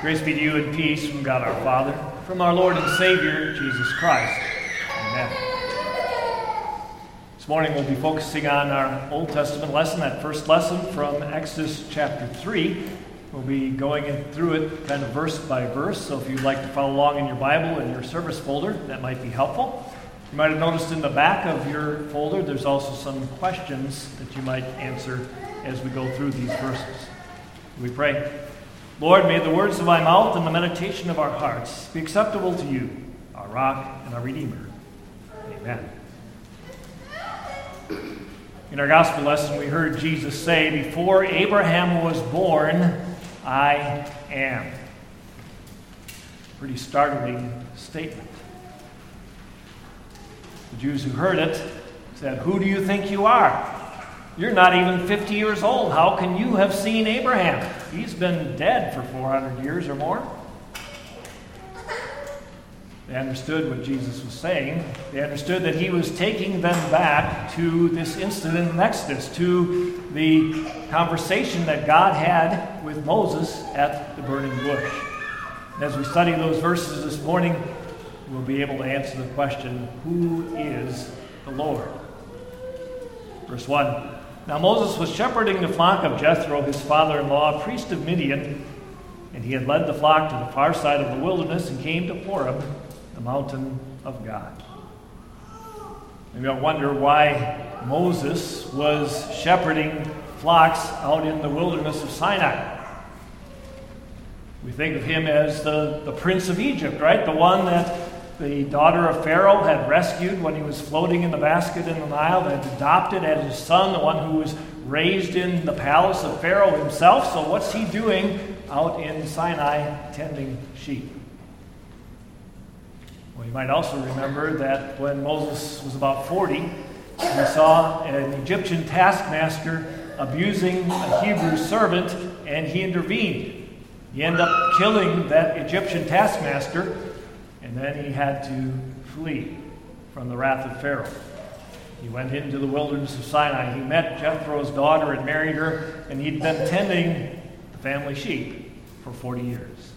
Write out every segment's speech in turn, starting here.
Grace be to you and peace from God our Father, from our Lord and Savior, Jesus Christ. Amen. This morning we'll be focusing on our Old Testament lesson, that first lesson from Exodus chapter 3. We'll be going through it kind of verse by verse, so if you'd like to follow along in your Bible in your service folder, that might be helpful. You might have noticed in the back of your folder there's also some questions that you might answer as we go through these verses. We pray. Lord, may the words of my mouth and the meditation of our hearts be acceptable to you, our rock and our redeemer. Amen. In our gospel lesson, we heard Jesus say, Before Abraham was born, I am. Pretty startling statement. The Jews who heard it said, Who do you think you are? You're not even 50 years old. How can you have seen Abraham? He's been dead for 400 years or more. They understood what Jesus was saying. They understood that he was taking them back to this incident in Exodus, to the conversation that God had with Moses at the burning bush. As we study those verses this morning, we'll be able to answer the question who is the Lord? Verse 1 now Moses was shepherding the flock of Jethro, his father in law, priest of Midian, and he had led the flock to the far side of the wilderness and came to Horeb, the mountain of God. Maybe I wonder why Moses was shepherding flocks out in the wilderness of Sinai. We think of him as the, the prince of Egypt, right? The one that the daughter of Pharaoh had rescued when he was floating in the basket in the Nile, had adopted as his son, the one who was raised in the palace of Pharaoh himself. So, what's he doing out in Sinai tending sheep? Well, you might also remember that when Moses was about 40, he saw an Egyptian taskmaster abusing a Hebrew servant, and he intervened. He ended up killing that Egyptian taskmaster and then he had to flee from the wrath of Pharaoh. He went into the wilderness of Sinai. He met Jethro's daughter and married her, and he'd been tending the family sheep for 40 years.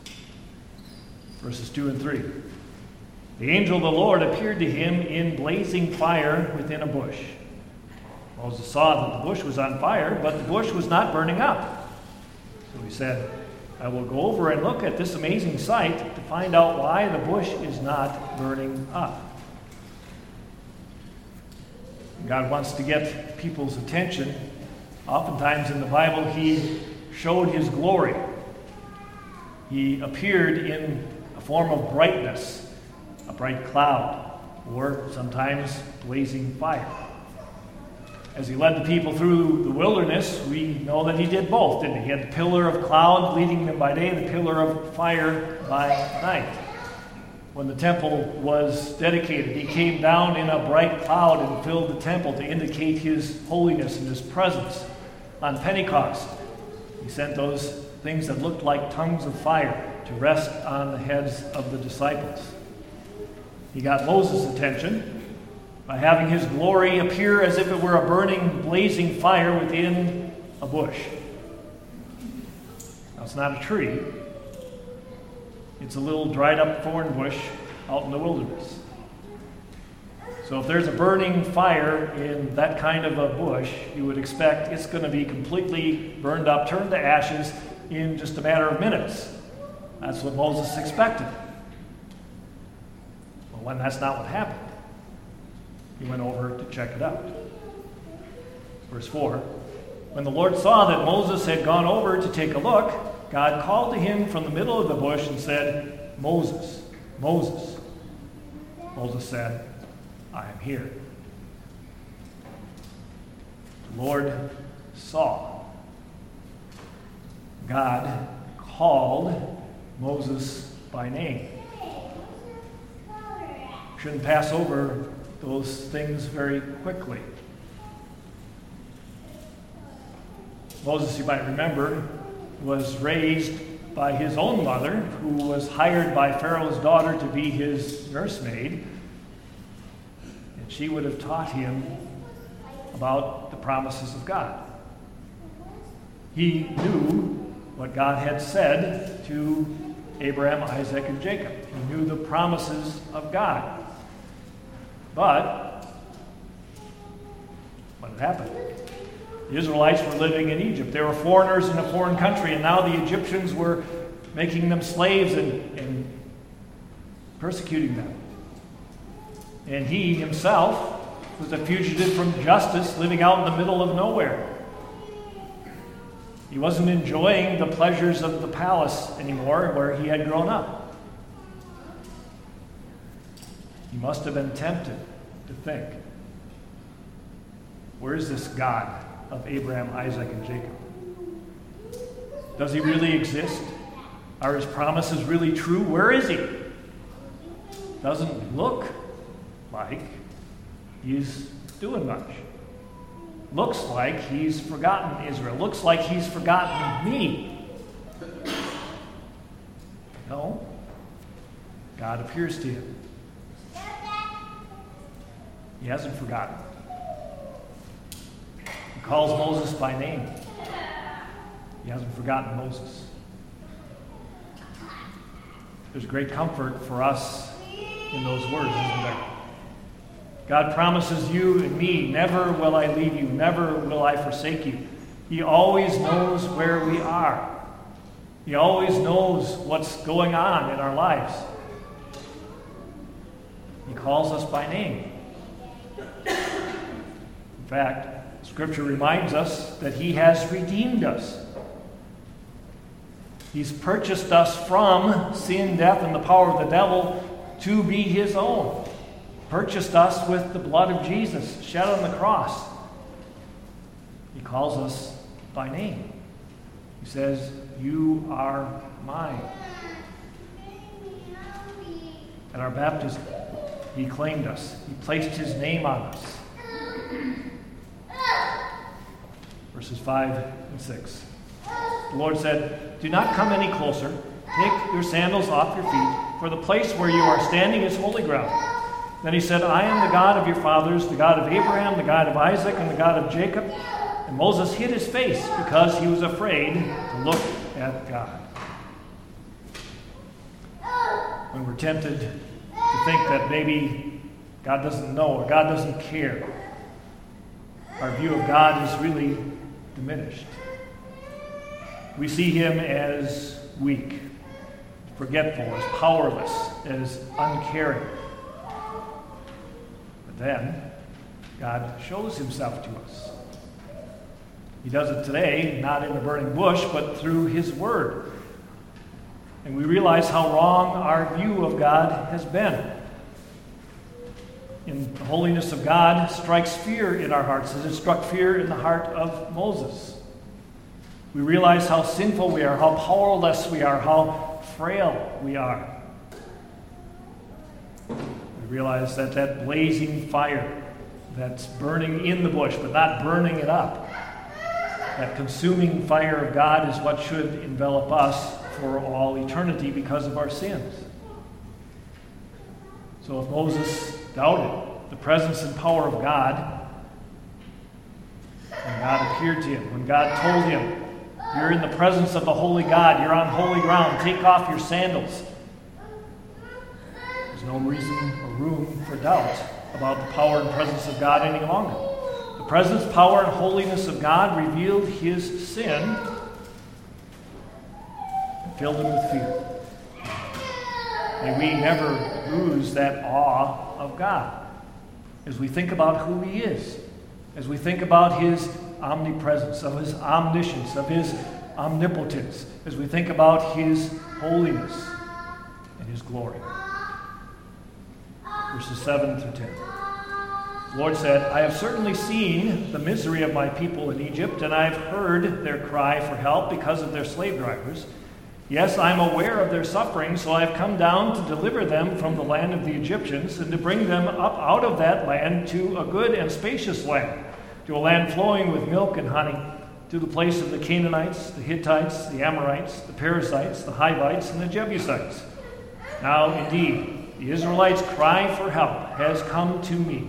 Verses 2 and 3. The angel of the Lord appeared to him in blazing fire within a bush. Moses saw that the bush was on fire, but the bush was not burning up. So he said, I will go over and look at this amazing sight find out why the bush is not burning up. God wants to get people's attention. Oftentimes in the Bible, He showed His glory. He appeared in a form of brightness, a bright cloud, or sometimes blazing fire. As he led the people through the wilderness, we know that he did both, didn't he? He had the pillar of cloud leading them by day, the pillar of fire by night. When the temple was dedicated, he came down in a bright cloud and filled the temple to indicate his holiness and his presence. On Pentecost, he sent those things that looked like tongues of fire to rest on the heads of the disciples. He got Moses' attention by having his glory appear as if it were a burning, blazing fire within a bush. Now, it's not a tree, it's a little dried up thorn bush out in the wilderness. So, if there's a burning fire in that kind of a bush, you would expect it's going to be completely burned up, turned to ashes in just a matter of minutes. That's what Moses expected. Well, when that's not what happened. He went over to check it out. Verse 4 When the Lord saw that Moses had gone over to take a look, God called to him from the middle of the bush and said, Moses, Moses. Moses said, I am here. The Lord saw. God called Moses by name. Shouldn't pass over those things very quickly. Moses, you might remember, was raised by his own mother, who was hired by Pharaoh's daughter to be his nursemaid. And she would have taught him about the promises of God. He knew what God had said to Abraham, Isaac, and Jacob. He knew the promises of God. But what had happened? The Israelites were living in Egypt. They were foreigners in a foreign country, and now the Egyptians were making them slaves and, and persecuting them. And he himself was a fugitive from justice living out in the middle of nowhere. He wasn't enjoying the pleasures of the palace anymore where he had grown up. He must have been tempted to think where is this God of Abraham, Isaac, and Jacob? Does he really exist? Are his promises really true? Where is he? Doesn't look like he's doing much. Looks like he's forgotten Israel. Looks like he's forgotten me. No. God appears to him. He hasn't forgotten He calls Moses by name. He hasn't forgotten Moses. There's great comfort for us in those words, isn't there? God promises you and me, never will I leave you, never will I forsake you. He always knows where we are. He always knows what's going on in our lives. He calls us by name. In fact, Scripture reminds us that He has redeemed us. He's purchased us from sin, death, and the power of the devil to be His own. Purchased us with the blood of Jesus shed on the cross. He calls us by name. He says, You are mine. At our baptism, He claimed us, He placed His name on us verses 5 and 6. The Lord said, Do not come any closer. Take your sandals off your feet, for the place where you are standing is holy ground. Then he said, I am the God of your fathers, the God of Abraham, the God of Isaac, and the God of Jacob. And Moses hid his face because he was afraid to look at God. When we're tempted to think that maybe God doesn't know or God doesn't care, our view of God is really diminished. We see him as weak, forgetful, as powerless, as uncaring. But then, God shows himself to us. He does it today, not in the burning bush, but through his word. And we realize how wrong our view of God has been. In the holiness of God strikes fear in our hearts, as it struck fear in the heart of Moses. We realize how sinful we are, how powerless we are, how frail we are. We realize that that blazing fire that's burning in the bush, but not burning it up, that consuming fire of God is what should envelop us for all eternity because of our sins. So if Moses doubted the presence and power of God, when God appeared to him, when God told him, You're in the presence of the holy God, you're on holy ground, take off your sandals. There's no reason or room for doubt about the power and presence of God any longer. The presence, power, and holiness of God revealed his sin and filled him with fear. May we never lose that awe of God as we think about who He is, as we think about His omnipresence, of His omniscience, of His omnipotence, as we think about His holiness and His glory. Verses 7 through 10. The Lord said, I have certainly seen the misery of my people in Egypt, and I have heard their cry for help because of their slave drivers. Yes, I am aware of their suffering, so I have come down to deliver them from the land of the Egyptians and to bring them up out of that land to a good and spacious land, to a land flowing with milk and honey, to the place of the Canaanites, the Hittites, the Amorites, the Perizzites, the Hivites, and the Jebusites. Now, indeed, the Israelites' cry for help has come to me.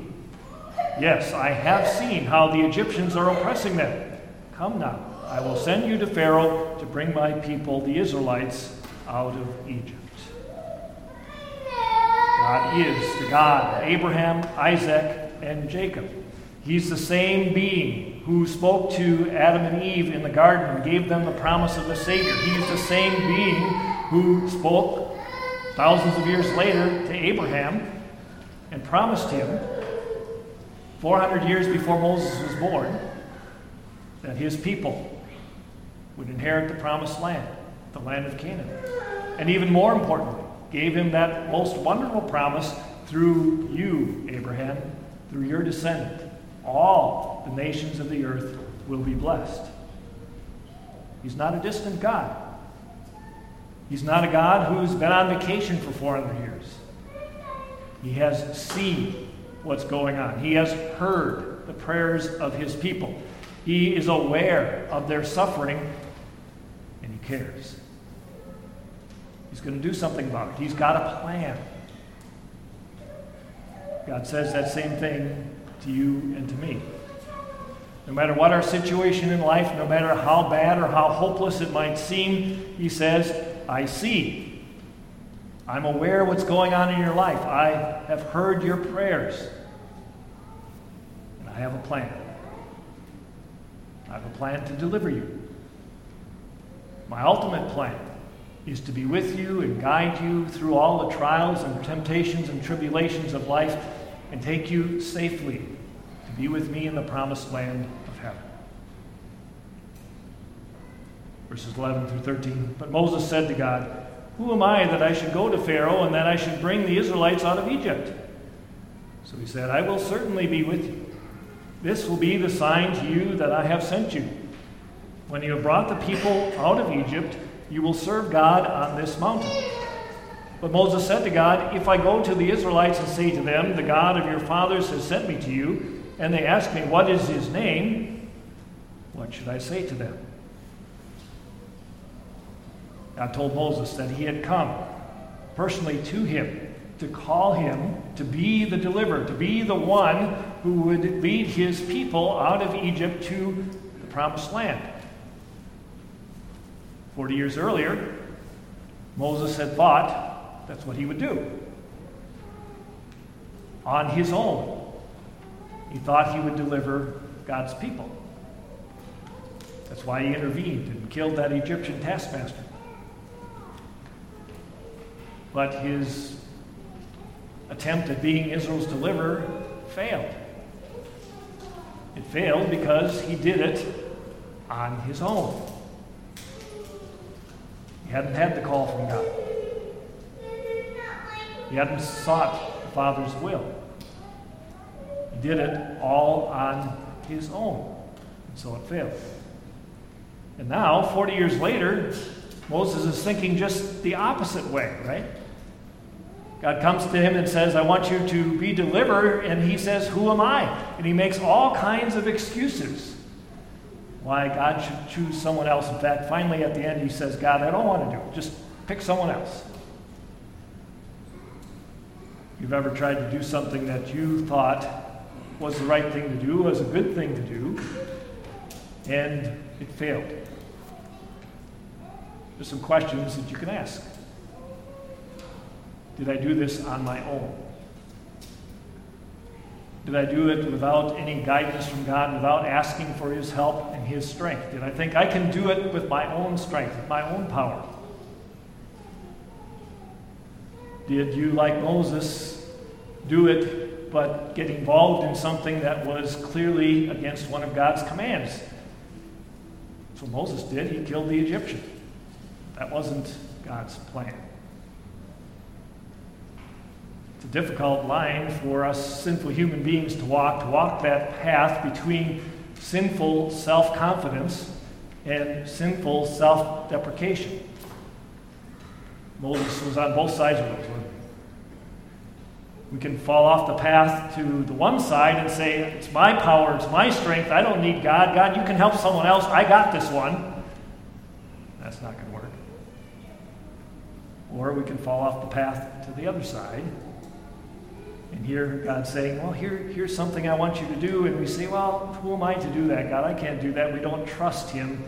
Yes, I have seen how the Egyptians are oppressing them. Come now I will send you to Pharaoh to bring my people, the Israelites, out of Egypt. God is the God of Abraham, Isaac, and Jacob. He's the same being who spoke to Adam and Eve in the garden and gave them the promise of the Savior. He's the same being who spoke thousands of years later to Abraham and promised him, 400 years before Moses was born, that his people would inherit the promised land, the land of Canaan. And even more importantly, gave him that most wonderful promise through you, Abraham, through your descendant. All the nations of the earth will be blessed. He's not a distant God. He's not a God who's been on vacation for 400 years. He has seen what's going on, He has heard the prayers of His people. He is aware of their suffering, cares. He's going to do something about it. He's got a plan. God says that same thing to you and to me. No matter what our situation in life, no matter how bad or how hopeless it might seem, He says, I see. I'm aware of what's going on in your life. I have heard your prayers. And I have a plan. I have a plan to deliver you. My ultimate plan is to be with you and guide you through all the trials and temptations and tribulations of life and take you safely to be with me in the promised land of heaven. Verses 11 through 13. But Moses said to God, Who am I that I should go to Pharaoh and that I should bring the Israelites out of Egypt? So he said, I will certainly be with you. This will be the sign to you that I have sent you. When you have brought the people out of Egypt, you will serve God on this mountain. But Moses said to God, If I go to the Israelites and say to them, The God of your fathers has sent me to you, and they ask me, What is his name? What should I say to them? God told Moses that he had come personally to him to call him to be the deliverer, to be the one who would lead his people out of Egypt to the promised land. Forty years earlier, Moses had thought that's what he would do. On his own, he thought he would deliver God's people. That's why he intervened and killed that Egyptian taskmaster. But his attempt at being Israel's deliverer failed. It failed because he did it on his own. Hadn't had the call from God. He hadn't sought the Father's will. He did it all on his own. And so it failed. And now, 40 years later, Moses is thinking just the opposite way, right? God comes to him and says, I want you to be delivered. And he says, Who am I? And he makes all kinds of excuses why God should choose someone else. In fact, finally at the end, he says, God, I don't want to do it. Just pick someone else. You've ever tried to do something that you thought was the right thing to do, was a good thing to do, and it failed. There's some questions that you can ask. Did I do this on my own? Did I do it without any guidance from God, without asking for His help and His strength? Did I think I can do it with my own strength, with my own power? Did you, like Moses, do it but get involved in something that was clearly against one of God's commands? So Moses did. He killed the Egyptian. That wasn't God's plan. It's a difficult line for us sinful human beings to walk, to walk that path between sinful self confidence and sinful self deprecation. Moses was on both sides of it. We can fall off the path to the one side and say, It's my power, it's my strength, I don't need God. God, you can help someone else, I got this one. That's not going to work. Or we can fall off the path to the other side and hear God saying, Well, here, here's something I want you to do. And we say, Well, who am I to do that, God? I can't do that. We don't trust Him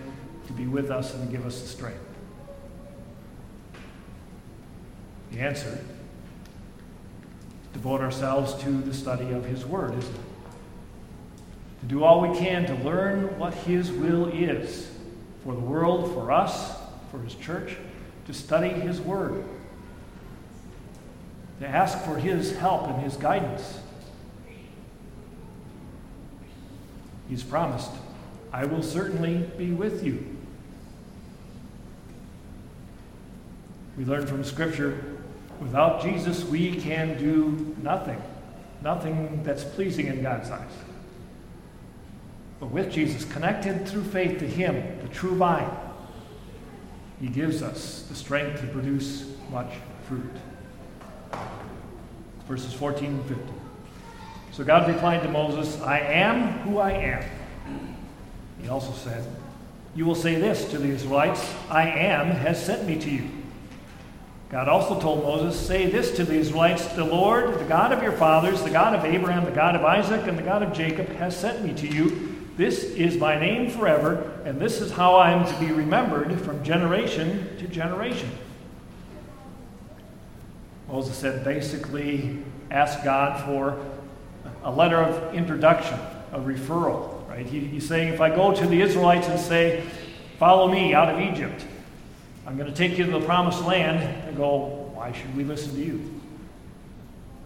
to be with us and to give us the strength. The answer devote ourselves to the study of His Word, isn't it? To do all we can to learn what His will is for the world, for us, for His church, to study His Word, to ask for His help and His guidance. He's promised, I will certainly be with you. We learn from Scripture without Jesus, we can do nothing, nothing that's pleasing in God's eyes. But with Jesus, connected through faith to Him, the true vine, He gives us the strength to produce much fruit. Verses 14 and 15. So God replied to Moses, I am who I am. He also said, You will say this to the Israelites I am has sent me to you. God also told Moses, Say this to the Israelites The Lord, the God of your fathers, the God of Abraham, the God of Isaac, and the God of Jacob, has sent me to you. This is my name forever, and this is how I am to be remembered from generation to generation. Moses said basically, ask God for a letter of introduction, a referral, right? He, he's saying, if I go to the Israelites and say, follow me out of Egypt, I'm going to take you to the promised land and go, why should we listen to you?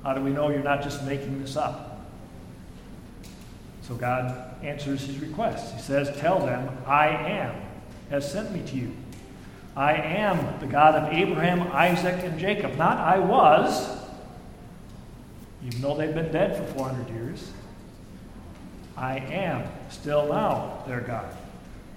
How do we know you're not just making this up? So God answers his request. He says, Tell them, I am has sent me to you. I am the God of Abraham, Isaac, and Jacob. Not I was, even though they've been dead for 400 years. I am still now their God.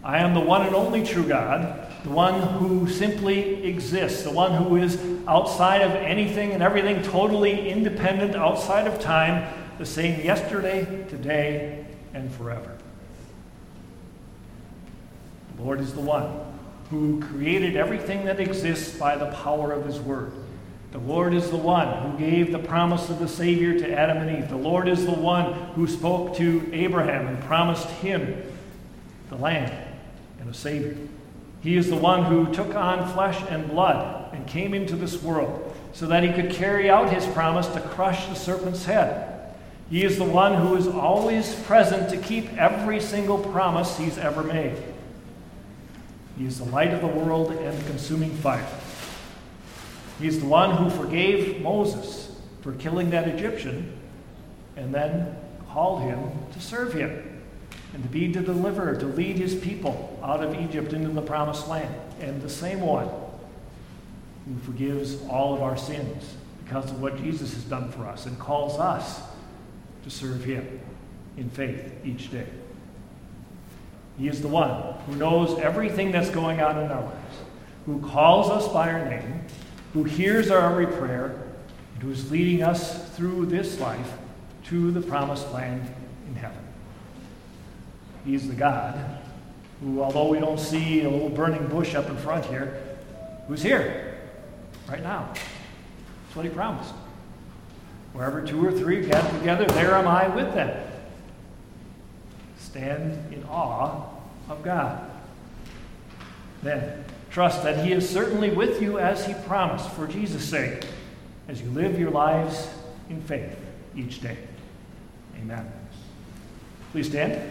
I am the one and only true God, the one who simply exists, the one who is outside of anything and everything, totally independent, outside of time, the same yesterday, today, and forever. The Lord is the one who created everything that exists by the power of his word. The Lord is the one who gave the promise of the Savior to Adam and Eve. The Lord is the one who spoke to Abraham and promised him the land and a Savior. He is the one who took on flesh and blood and came into this world so that he could carry out his promise to crush the serpent's head. He is the one who is always present to keep every single promise he's ever made. He is the light of the world and the consuming fire. He is the one who forgave Moses for killing that Egyptian and then called him to serve him and to be the deliverer, to lead his people out of Egypt into the promised land. And the same one who forgives all of our sins because of what Jesus has done for us and calls us to serve him in faith each day. He is the one who knows everything that's going on in our lives, who calls us by our name who hears our every prayer, and who is leading us through this life to the promised land in heaven. He is the God who, although we don't see a little burning bush up in front here, who's here right now. That's what he promised. Wherever two or three gather together, there am I with them. Stand in awe of God. Then, Trust that He is certainly with you as He promised for Jesus' sake as you live your lives in faith each day. Amen. Please stand.